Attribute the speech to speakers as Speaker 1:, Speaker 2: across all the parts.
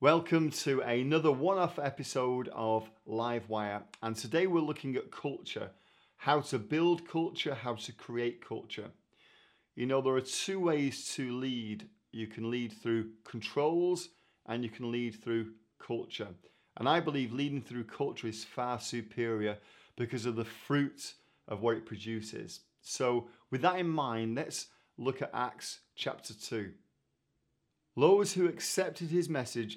Speaker 1: Welcome to another one off episode of Livewire. And today we're looking at culture how to build culture, how to create culture. You know, there are two ways to lead you can lead through controls and you can lead through culture. And I believe leading through culture is far superior because of the fruit of what it produces. So, with that in mind, let's look at Acts chapter 2. Those who accepted his message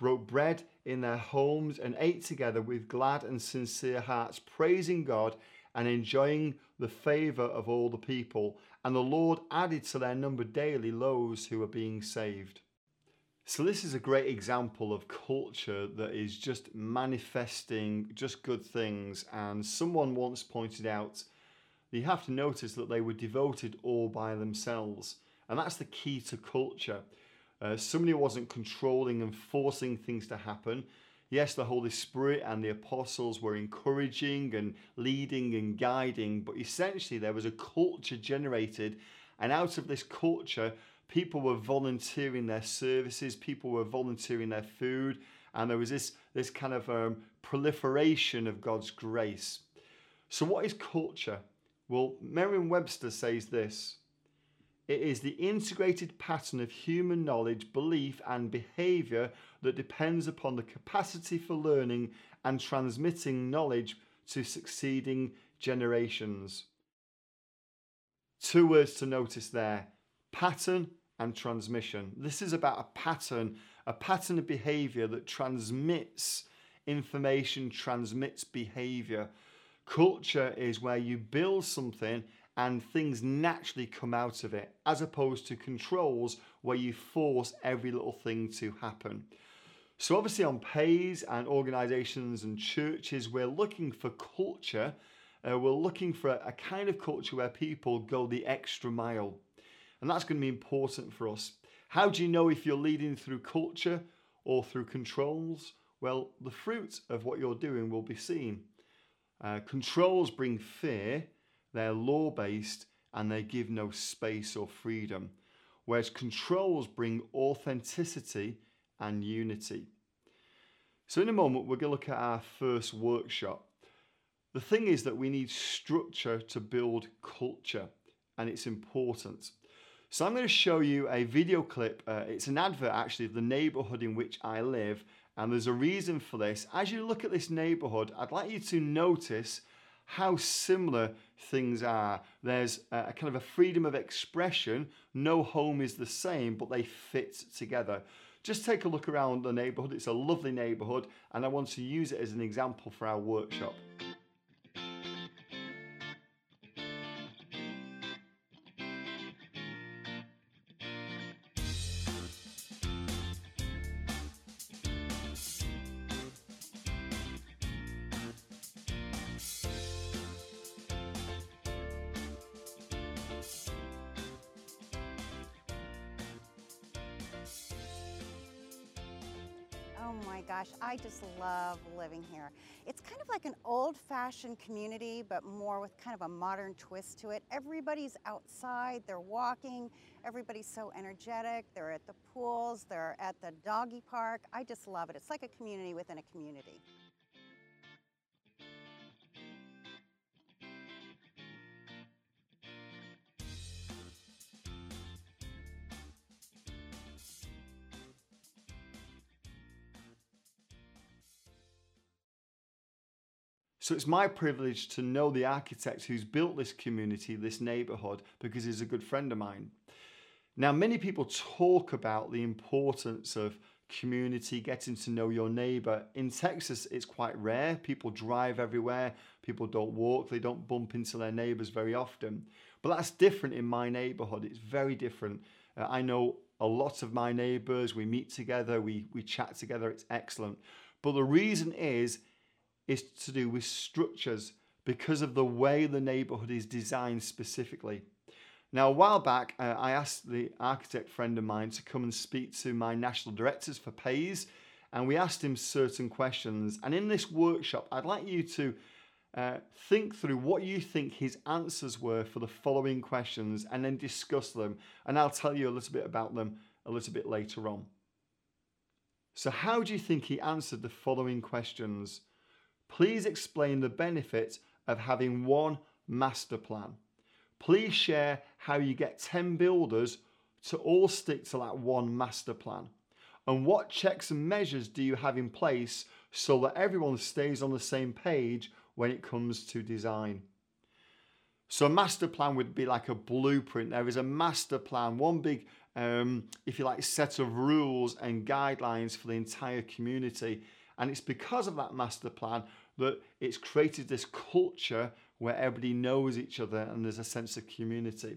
Speaker 1: broke bread in their homes, and ate together with glad and sincere hearts, praising God and enjoying the favor of all the people. And the Lord added to their number daily those who were being saved. So, this is a great example of culture that is just manifesting just good things. And someone once pointed out you have to notice that they were devoted all by themselves. And that's the key to culture. Uh, somebody wasn't controlling and forcing things to happen. Yes, the Holy Spirit and the apostles were encouraging and leading and guiding, but essentially there was a culture generated, and out of this culture, people were volunteering their services, people were volunteering their food, and there was this, this kind of um, proliferation of God's grace. So, what is culture? Well, Merriam Webster says this it is the integrated pattern of human knowledge, belief, and behavior that depends upon the capacity for learning and transmitting knowledge to succeeding generations. Two words to notice there pattern and transmission. This is about a pattern, a pattern of behavior that transmits information, transmits behavior. Culture is where you build something and things naturally come out of it, as opposed to controls where you force every little thing to happen. So, obviously, on Pais and organizations and churches, we're looking for culture. Uh, we're looking for a, a kind of culture where people go the extra mile. And that's going to be important for us. How do you know if you're leading through culture or through controls? Well, the fruit of what you're doing will be seen. Uh, controls bring fear, they're law based, and they give no space or freedom. Whereas controls bring authenticity and unity. So, in a moment, we're going to look at our first workshop. The thing is that we need structure to build culture, and it's important. So, I'm going to show you a video clip. Uh, it's an advert actually of the neighborhood in which I live, and there's a reason for this. As you look at this neighborhood, I'd like you to notice how similar things are. There's a kind of a freedom of expression. No home is the same, but they fit together. Just take a look around the neighborhood. It's a lovely neighborhood, and I want to use it as an example for our workshop.
Speaker 2: My gosh, I just love living here. It's kind of like an old fashioned community, but more with kind of a modern twist to it. Everybody's outside, they're walking, everybody's so energetic. They're at the pools, they're at the doggy park. I just love it. It's like a community within a community.
Speaker 1: So it's my privilege to know the architect who's built this community, this neighborhood, because he's a good friend of mine. Now, many people talk about the importance of community, getting to know your neighbor. In Texas, it's quite rare. People drive everywhere, people don't walk, they don't bump into their neighbors very often. But that's different in my neighborhood. It's very different. Uh, I know a lot of my neighbours. We meet together, we, we chat together. It's excellent. But the reason is, is to do with structures because of the way the neighbourhood is designed specifically. Now, a while back, uh, I asked the architect friend of mine to come and speak to my national directors for Pais, and we asked him certain questions. And in this workshop, I'd like you to uh, think through what you think his answers were for the following questions and then discuss them. And I'll tell you a little bit about them a little bit later on. So, how do you think he answered the following questions? Please explain the benefit of having one master plan. Please share how you get 10 builders to all stick to that one master plan. And what checks and measures do you have in place so that everyone stays on the same page when it comes to design? So, a master plan would be like a blueprint. There is a master plan, one big, um, if you like, set of rules and guidelines for the entire community. And it's because of that master plan that it's created this culture where everybody knows each other and there's a sense of community.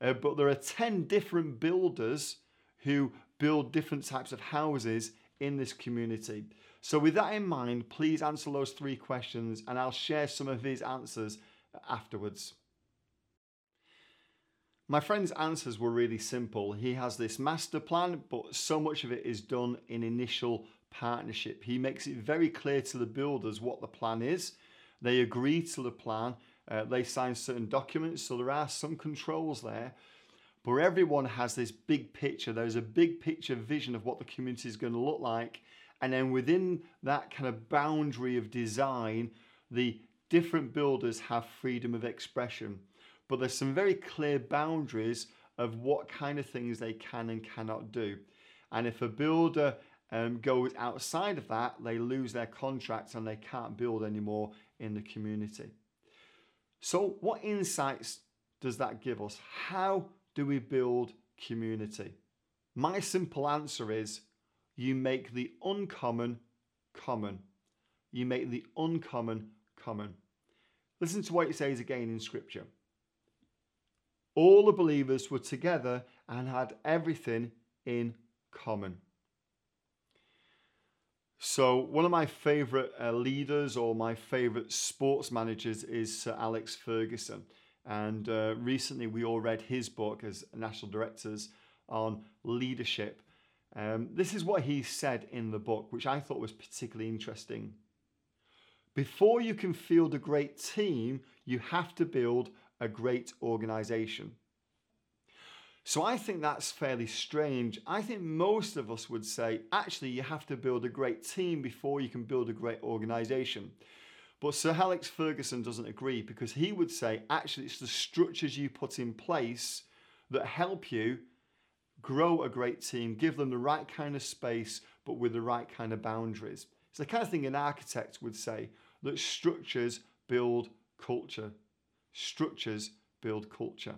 Speaker 1: Uh, but there are 10 different builders who build different types of houses in this community. So, with that in mind, please answer those three questions and I'll share some of his answers afterwards. My friend's answers were really simple. He has this master plan, but so much of it is done in initial partnership. He makes it very clear to the builders what the plan is. They agree to the plan. Uh, they sign certain documents, so there are some controls there. But everyone has this big picture. There's a big picture vision of what the community is going to look like. And then within that kind of boundary of design, the different builders have freedom of expression. But there's some very clear boundaries of what kind of things they can and cannot do. And if a builder um, goes outside of that, they lose their contract and they can't build anymore in the community. So, what insights does that give us? How do we build community? My simple answer is you make the uncommon common. You make the uncommon common. Listen to what it says again in Scripture. All the believers were together and had everything in common. So, one of my favourite uh, leaders or my favourite sports managers is Sir Alex Ferguson. And uh, recently, we all read his book as national directors on leadership. Um, this is what he said in the book, which I thought was particularly interesting. Before you can field a great team, you have to build a great organisation. So I think that's fairly strange. I think most of us would say, actually, you have to build a great team before you can build a great organization. But Sir Alex Ferguson doesn't agree because he would say, actually, it's the structures you put in place that help you grow a great team, give them the right kind of space, but with the right kind of boundaries. It's the kind of thing an architect would say that structures build culture. Structures build culture.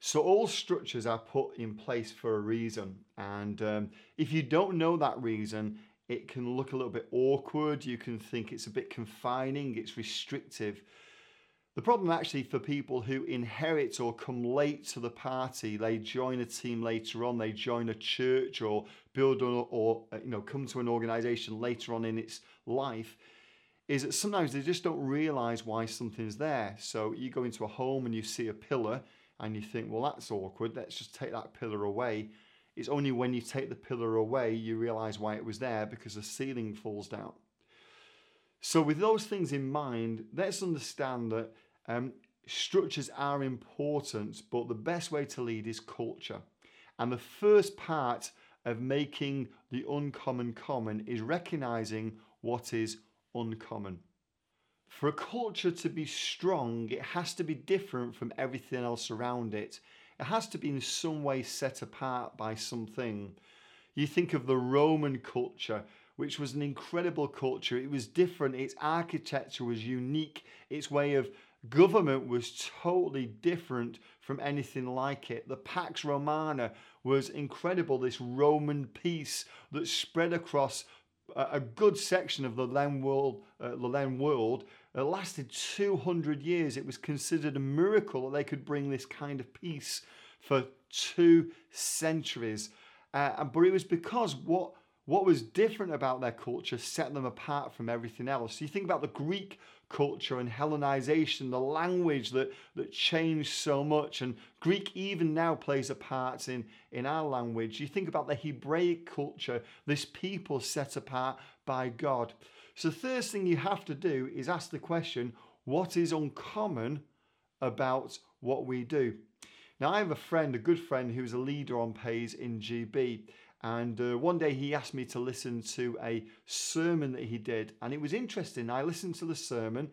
Speaker 1: So all structures are put in place for a reason. And um, if you don't know that reason, it can look a little bit awkward. You can think it's a bit confining, it's restrictive. The problem actually for people who inherit or come late to the party, they join a team later on, they join a church or build or, or uh, you know come to an organization later on in its life, is that sometimes they just don't realize why something's there. So you go into a home and you see a pillar and you think, well, that's awkward, let's just take that pillar away. It's only when you take the pillar away you realize why it was there because the ceiling falls down. So, with those things in mind, let's understand that um, structures are important, but the best way to lead is culture. And the first part of making the uncommon common is recognizing what is uncommon. For a culture to be strong, it has to be different from everything else around it. It has to be in some way set apart by something. You think of the Roman culture, which was an incredible culture. It was different, its architecture was unique, its way of government was totally different from anything like it. The Pax Romana was incredible, this Roman peace that spread across a good section of the then world, uh, the then world it lasted 200 years. It was considered a miracle that they could bring this kind of peace for two centuries. Uh, but it was because what what was different about their culture set them apart from everything else. So You think about the Greek culture and Hellenization, the language that, that changed so much, and Greek even now plays a part in, in our language. You think about the Hebraic culture, this people set apart by God. So, the first thing you have to do is ask the question what is uncommon about what we do? Now, I have a friend, a good friend, who's a leader on Pais in GB. And uh, one day he asked me to listen to a sermon that he did, and it was interesting. I listened to the sermon,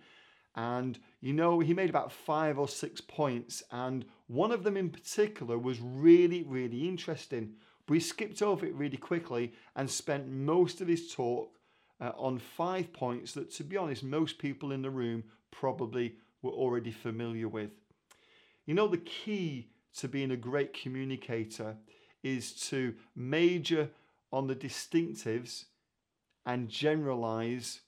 Speaker 1: and you know, he made about five or six points, and one of them in particular was really, really interesting. But he skipped over it really quickly and spent most of his talk uh, on five points that, to be honest, most people in the room probably were already familiar with. You know, the key to being a great communicator is to major on the distinctives and generalize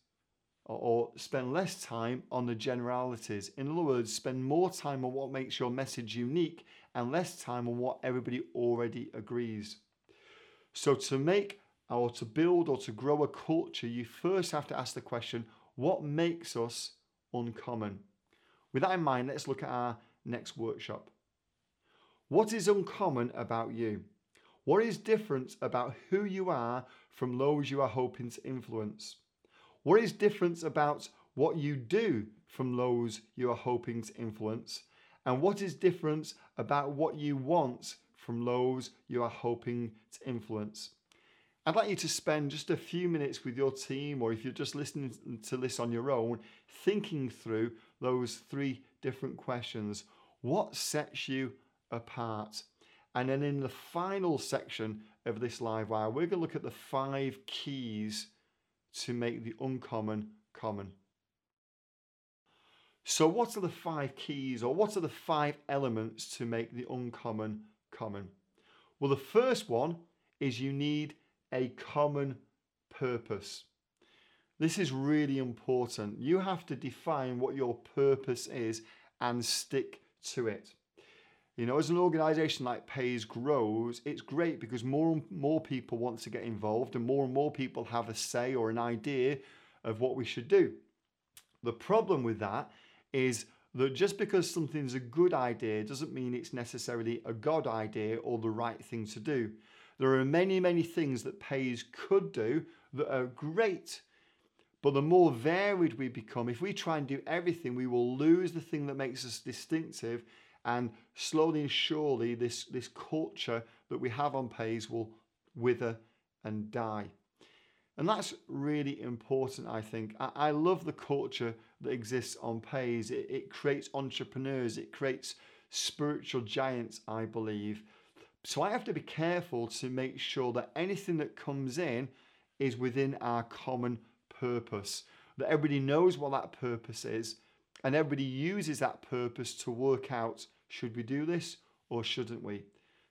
Speaker 1: or spend less time on the generalities. In other words, spend more time on what makes your message unique and less time on what everybody already agrees. So, to make or to build or to grow a culture, you first have to ask the question what makes us uncommon? With that in mind, let's look at our next workshop. What is uncommon about you? What is different about who you are from those you are hoping to influence? What is different about what you do from those you are hoping to influence? And what is different about what you want from those you are hoping to influence? I'd like you to spend just a few minutes with your team, or if you're just listening to this on your own, thinking through those three different questions. What sets you apart? And then in the final section of this live wire, we're going to look at the five keys to make the uncommon common. So, what are the five keys or what are the five elements to make the uncommon common? Well, the first one is you need a common purpose. This is really important. You have to define what your purpose is and stick to it. You know, as an organization like Pais grows, it's great because more and more people want to get involved and more and more people have a say or an idea of what we should do. The problem with that is that just because something's a good idea doesn't mean it's necessarily a God idea or the right thing to do. There are many, many things that Pais could do that are great. But the more varied we become, if we try and do everything, we will lose the thing that makes us distinctive and slowly and surely, this, this culture that we have on Pais will wither and die. And that's really important, I think. I, I love the culture that exists on Pais. It, it creates entrepreneurs, it creates spiritual giants, I believe. So I have to be careful to make sure that anything that comes in is within our common purpose, that everybody knows what that purpose is, and everybody uses that purpose to work out should we do this or shouldn't we?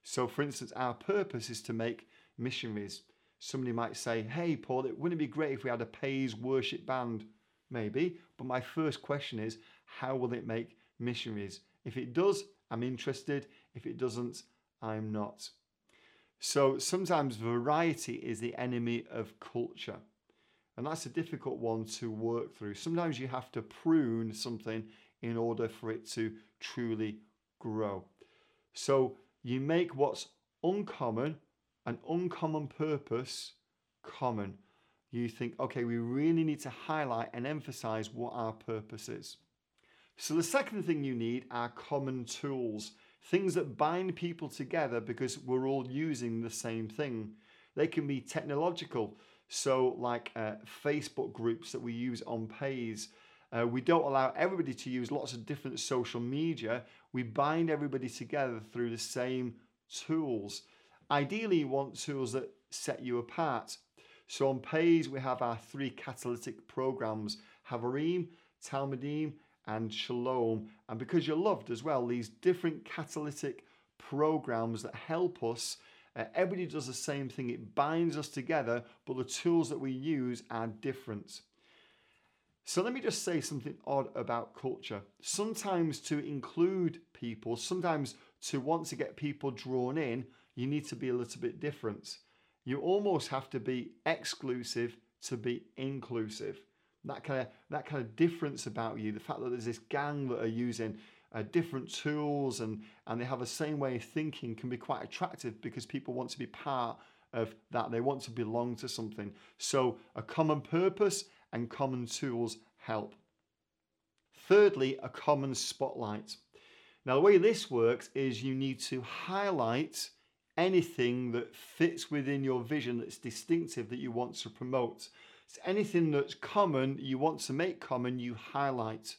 Speaker 1: So, for instance, our purpose is to make missionaries. Somebody might say, Hey, Paul, it wouldn't it be great if we had a Pais worship band? Maybe. But my first question is, How will it make missionaries? If it does, I'm interested. If it doesn't, I'm not. So sometimes variety is the enemy of culture. And that's a difficult one to work through. Sometimes you have to prune something in order for it to truly grow. So you make what's uncommon, an uncommon purpose, common. You think, okay, we really need to highlight and emphasize what our purpose is. So the second thing you need are common tools, things that bind people together because we're all using the same thing. They can be technological, so like uh, Facebook groups that we use on Pais. Uh, we don't allow everybody to use lots of different social media. We bind everybody together through the same tools. Ideally, you want tools that set you apart. So on Pais, we have our three catalytic programs Havarim, Talmidim, and Shalom. And because you're loved as well, these different catalytic programs that help us. Uh, everybody does the same thing, it binds us together, but the tools that we use are different. So let me just say something odd about culture. Sometimes to include people, sometimes to want to get people drawn in, you need to be a little bit different. You almost have to be exclusive to be inclusive. That kind of that kind of difference about you, the fact that there's this gang that are using uh, different tools and and they have the same way of thinking can be quite attractive because people want to be part of that. They want to belong to something. So a common purpose and common tools help. Thirdly, a common spotlight. Now, the way this works is you need to highlight anything that fits within your vision that's distinctive that you want to promote. So anything that's common, you want to make common, you highlight.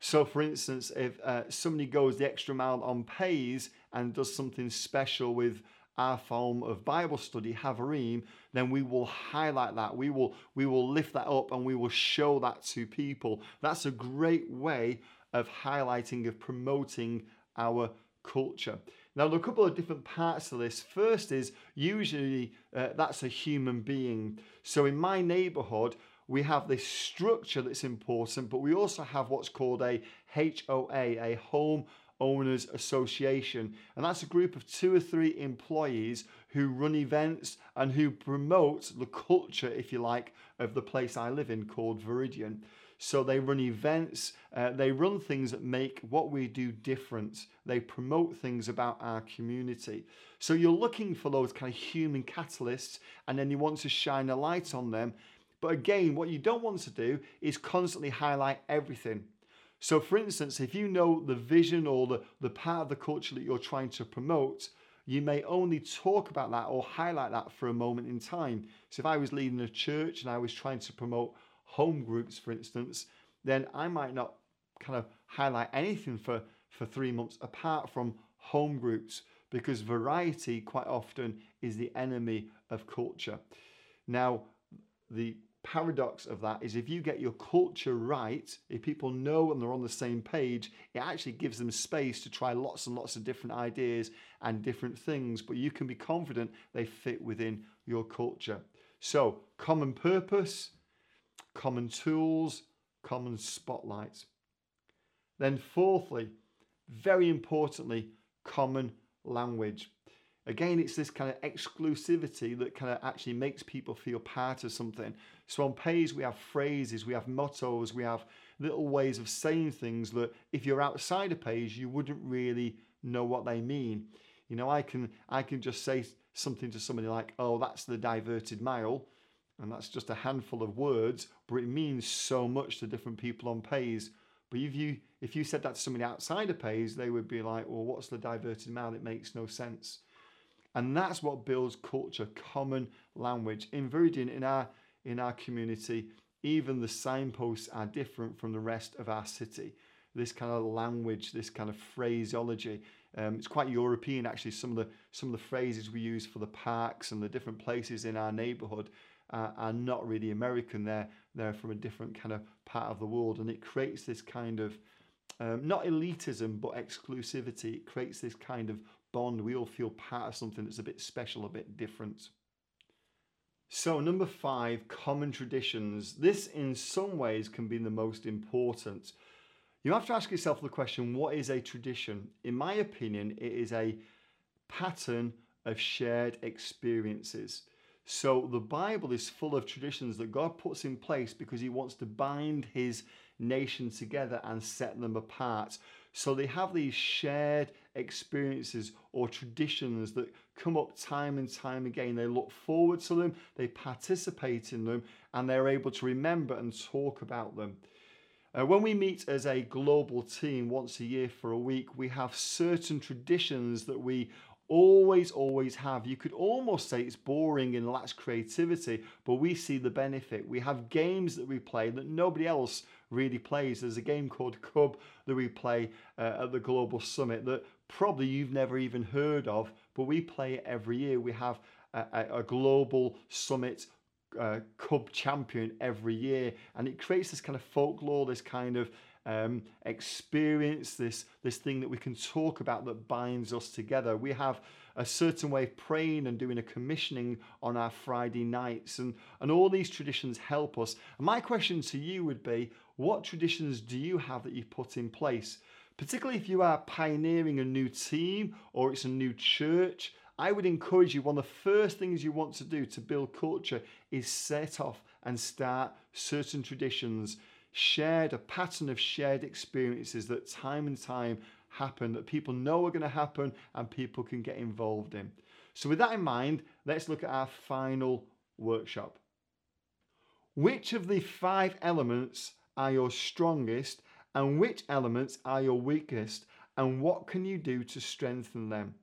Speaker 1: So, for instance, if uh, somebody goes the extra mile on Pais and does something special with our form of Bible study, Havarim, then we will highlight that. We will we will lift that up and we will show that to people. That's a great way of highlighting, of promoting our culture. Now, there are a couple of different parts to this. First is usually uh, that's a human being. So in my neighborhood, we have this structure that's important, but we also have what's called a HOA, a Home Owners Association. And that's a group of two or three employees who run events and who promote the culture, if you like, of the place I live in called Viridian. So they run events, uh, they run things that make what we do different. They promote things about our community. So you're looking for those kind of human catalysts and then you want to shine a light on them. But again, what you don't want to do is constantly highlight everything. So, for instance, if you know the vision or the, the part of the culture that you're trying to promote, you may only talk about that or highlight that for a moment in time. So, if I was leading a church and I was trying to promote home groups, for instance, then I might not kind of highlight anything for, for three months apart from home groups because variety quite often is the enemy of culture. Now, the paradox of that is if you get your culture right, if people know and they're on the same page, it actually gives them space to try lots and lots of different ideas and different things, but you can be confident they fit within your culture. So, common purpose, common tools, common spotlights. Then, fourthly, very importantly, common language. Again, it's this kind of exclusivity that kind of actually makes people feel part of something. So on Pais, we have phrases, we have mottos, we have little ways of saying things that if you're outside of Pais, you wouldn't really know what they mean. You know, I can I can just say something to somebody like, "Oh, that's the diverted mile," and that's just a handful of words, but it means so much to different people on Pais. But if you if you said that to somebody outside of Pais, they would be like, "Well, what's the diverted mile? It makes no sense." And that's what builds culture, common language. In Viridian, in our in our community, even the signposts are different from the rest of our city. This kind of language, this kind of phraseology, um, it's quite European actually. Some of the some of the phrases we use for the parks and the different places in our neighbourhood uh, are not really American. They're they're from a different kind of part of the world, and it creates this kind of um, not elitism but exclusivity. It creates this kind of bond. We all feel part of something that's a bit special, a bit different. So, number five, common traditions. This, in some ways, can be the most important. You have to ask yourself the question what is a tradition? In my opinion, it is a pattern of shared experiences. So the Bible is full of traditions that God puts in place because he wants to bind his nation together and set them apart. So they have these shared experiences or traditions that come up time and time again. They look forward to them, they participate in them, and they're able to remember and talk about them. Uh, when we meet as a global team once a year for a week, we have certain traditions that we always, always have. You could almost say it's boring and lacks creativity, but we see the benefit. We have games that we play that nobody else really plays. There's a game called Kubb that we play uh, at the Global Summit that probably you've never even heard of, but we play it every year. We have a, a, Global Summit uh, Kubb champion every year, and it creates this kind of folklore, this kind of um, experience, this, this thing that we can talk about that binds us together. We have a certain way of praying and doing a commissioning on our Friday nights, and, and all these traditions help us. And my question to you would be what traditions do you have that you put in place? Particularly if you are pioneering a new team or it's a new church, I would encourage you, one of the first things you want to do to build culture is set off and start certain traditions, shared, a pattern of shared experiences that time and time happen, that people know are going to happen and people can get involved in. So, with that in mind, let's look at our final workshop. Which of the five elements are your strongest and which elements are your weakest and what can you do to strengthen them?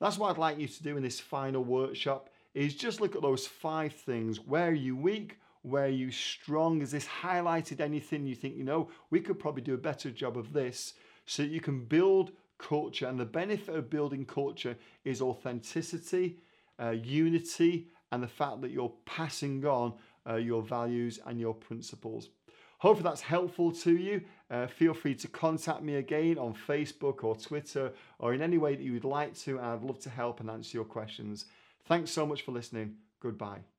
Speaker 1: That's what I'd like you to do in this final workshop is just look at those five things. Where are you weak? Where you strong? Has this highlighted anything you think, you know, we could probably do a better job of this so you can build culture. And the benefit of building culture is authenticity, uh, unity, and the fact that you're passing on uh, your values and your principles. Hopefully that's helpful to you. Uh, feel free to contact me again on Facebook or Twitter or in any way that you would like to, and I'd love to help and answer your questions. Thanks so much for listening. Goodbye.